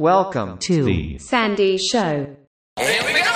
Welcome to the Sandy Show. Here we go.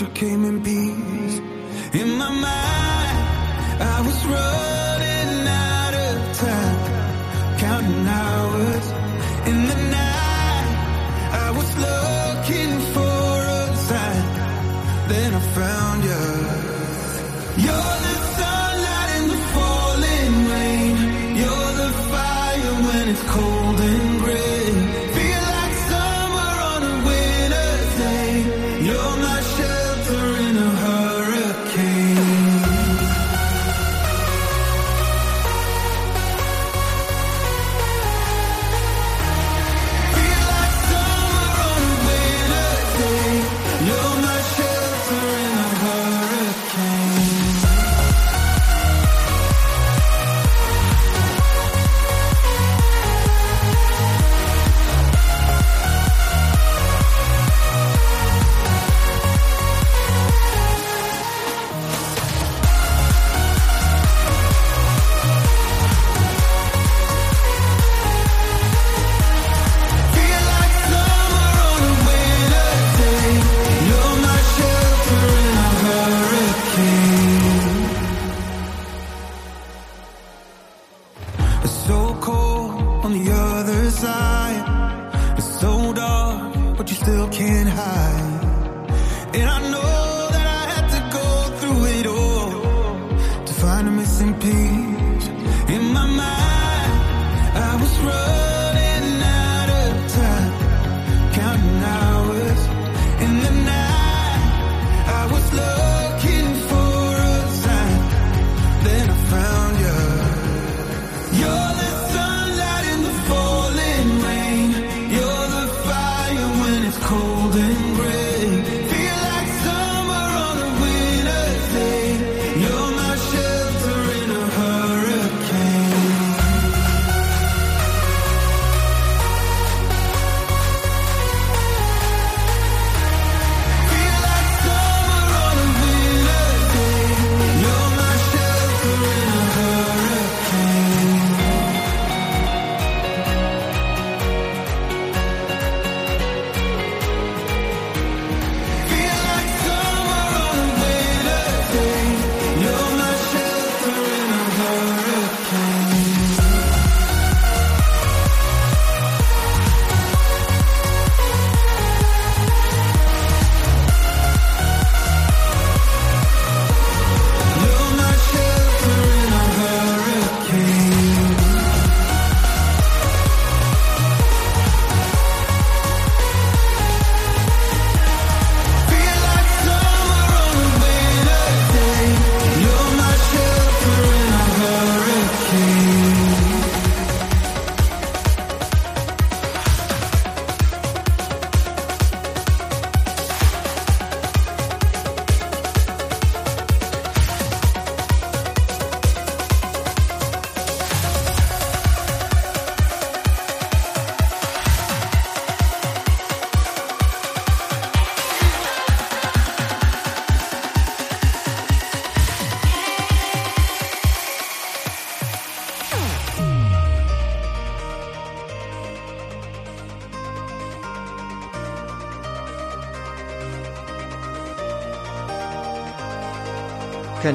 you came and beat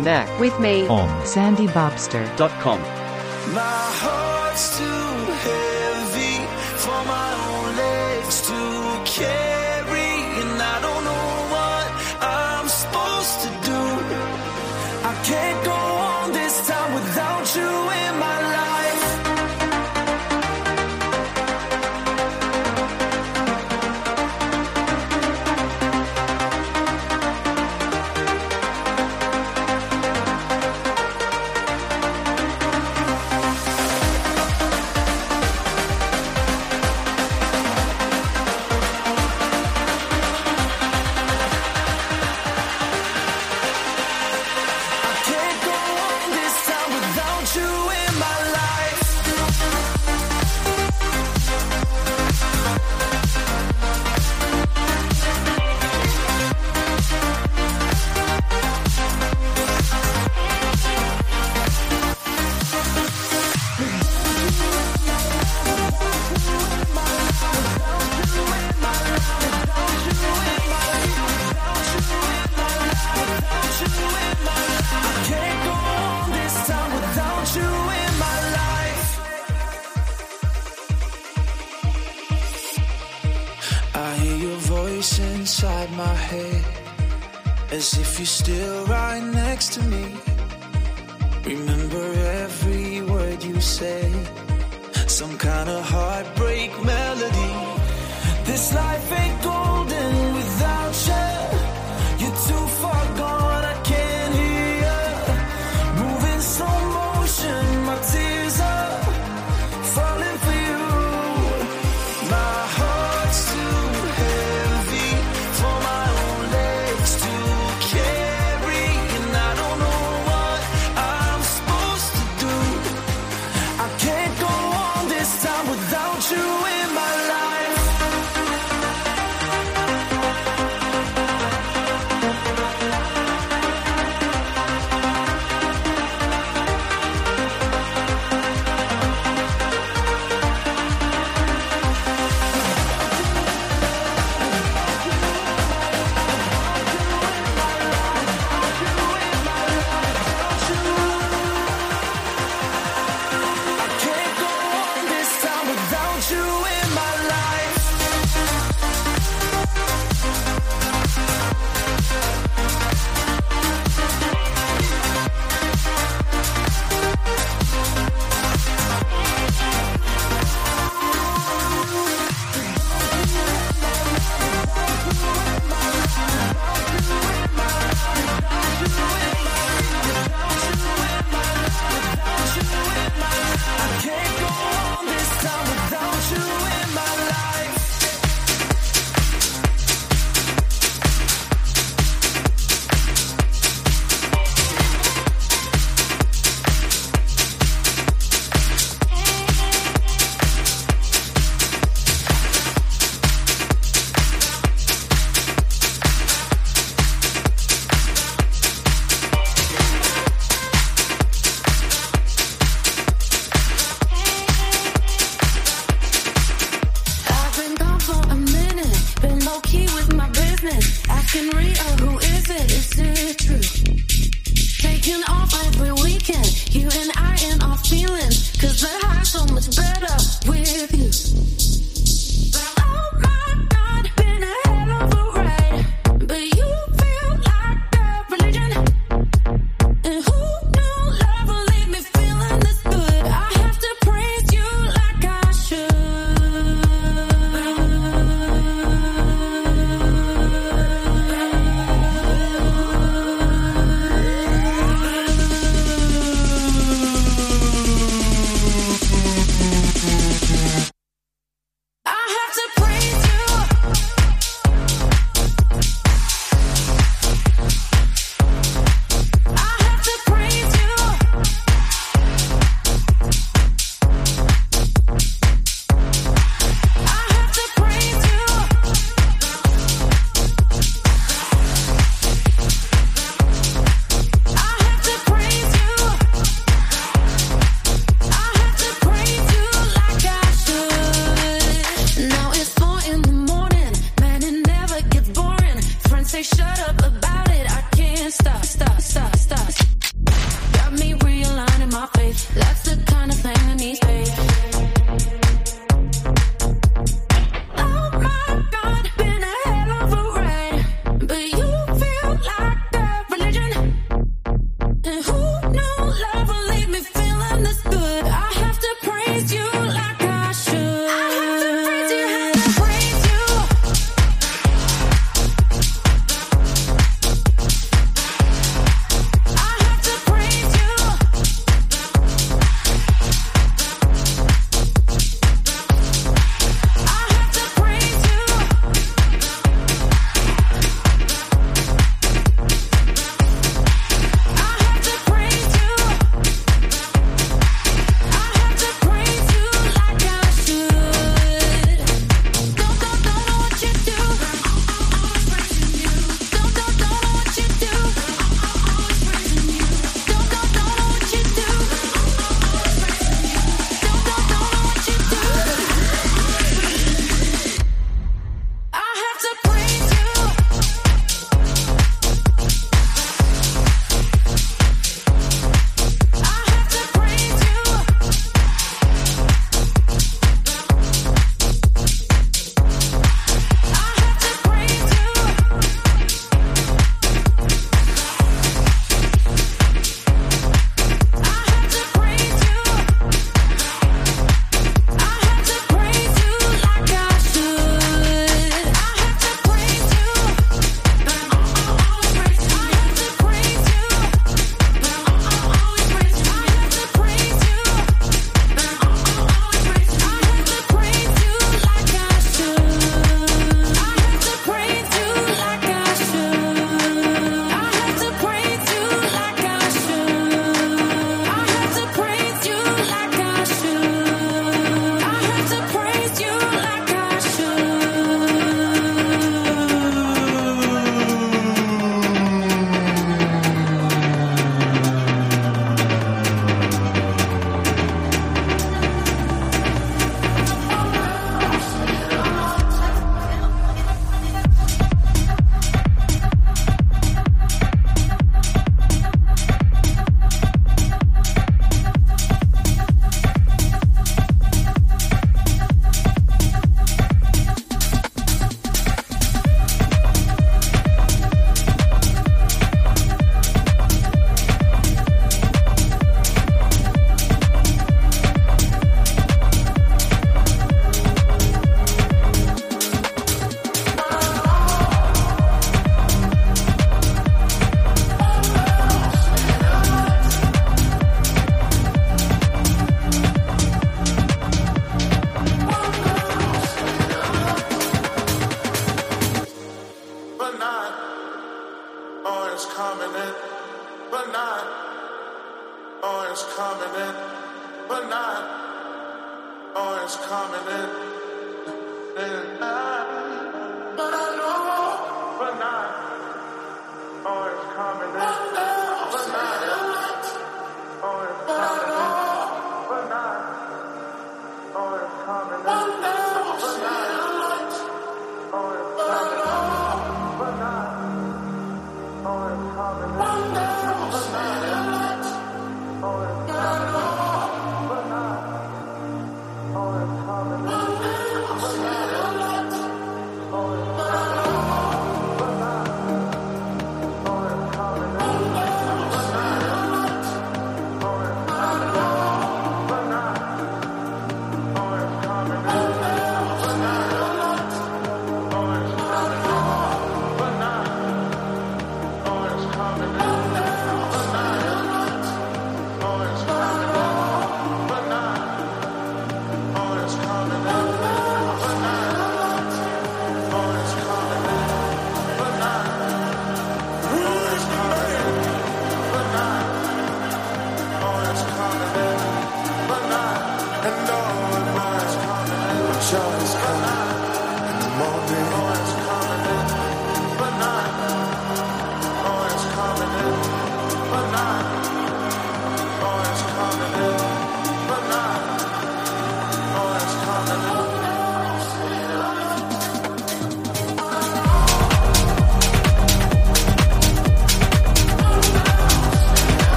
Connect with me. on sandybobster.com. you're still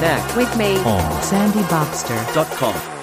Connect with me. on sandybobster.com.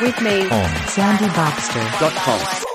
with me on sandybobster.com.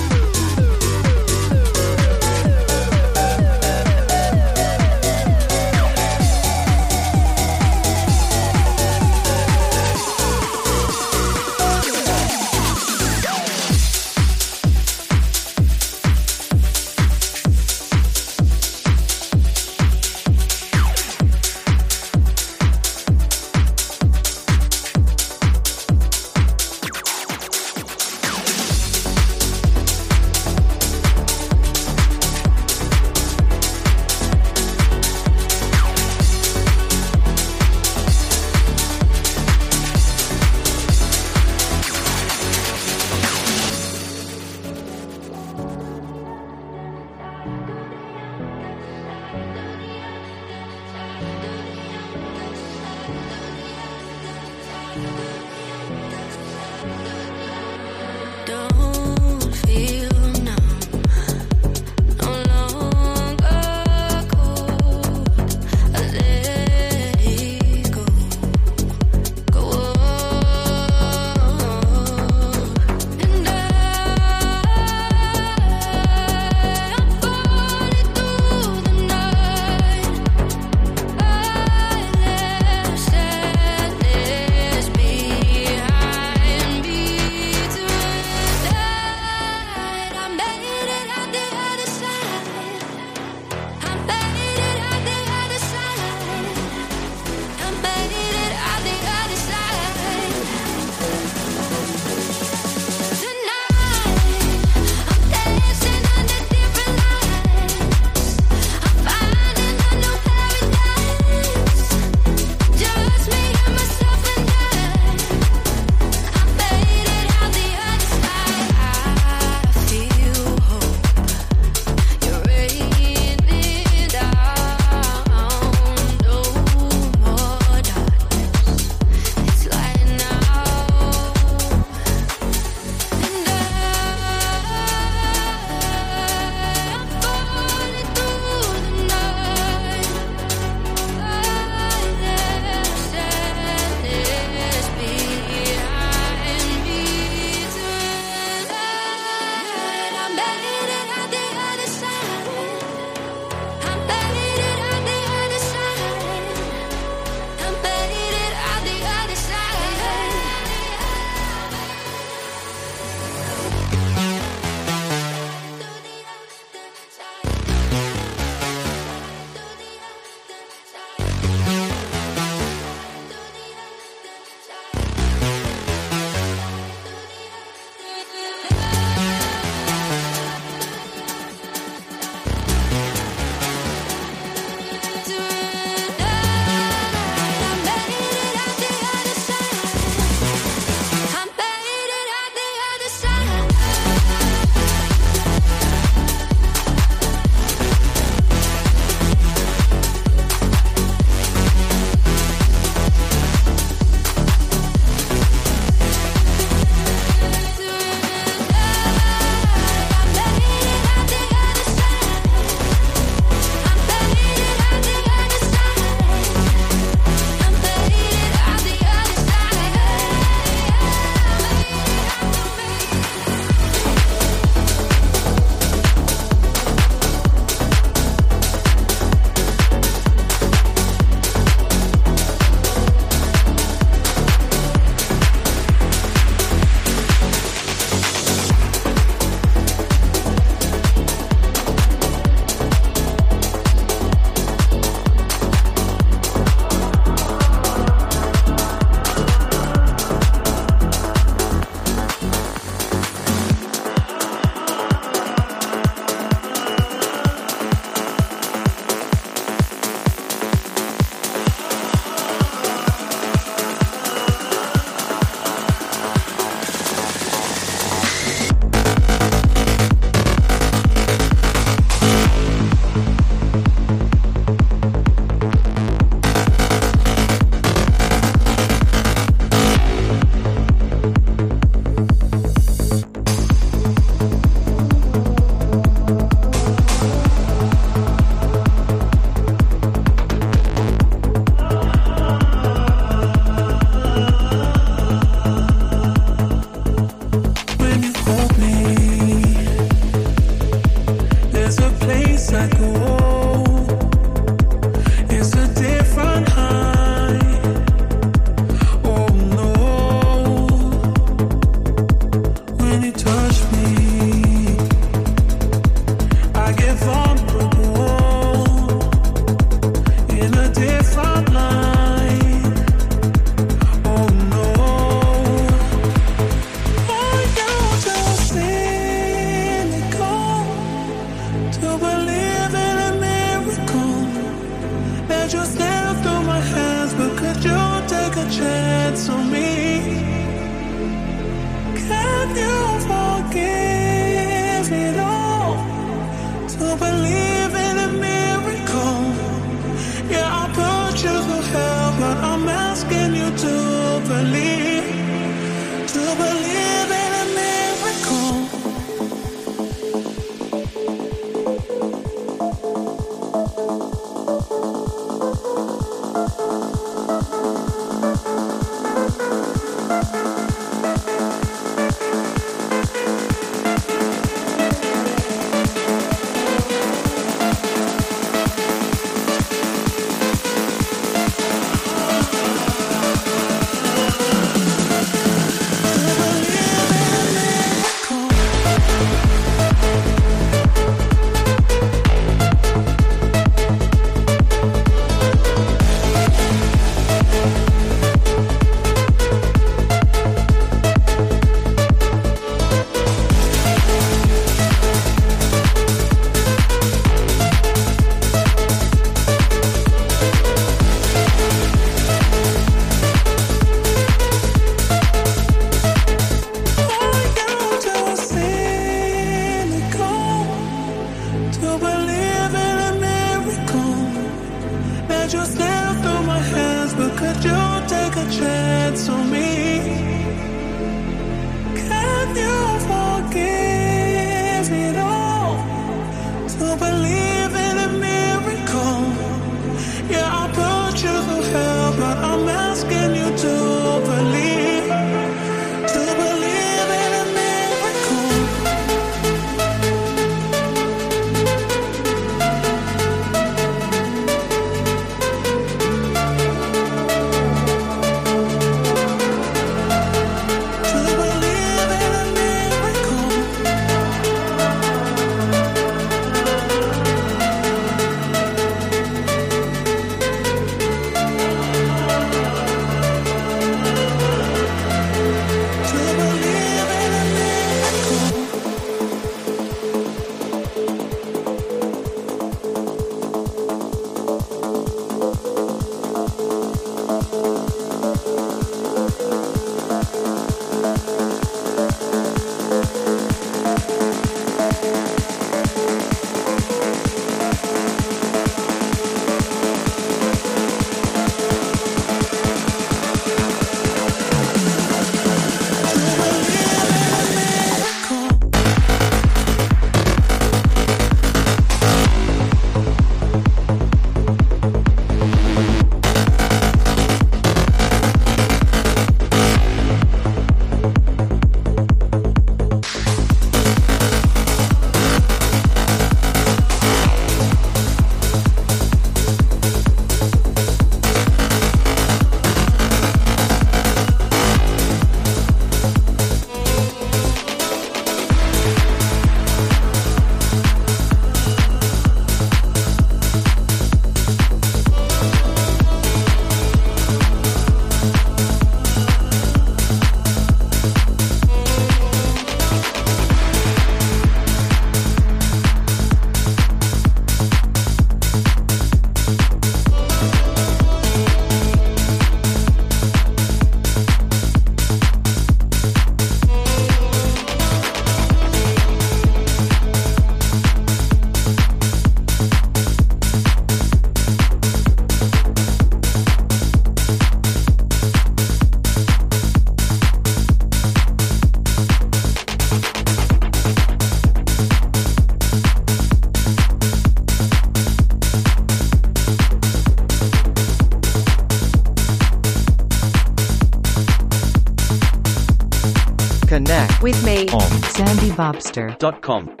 Connect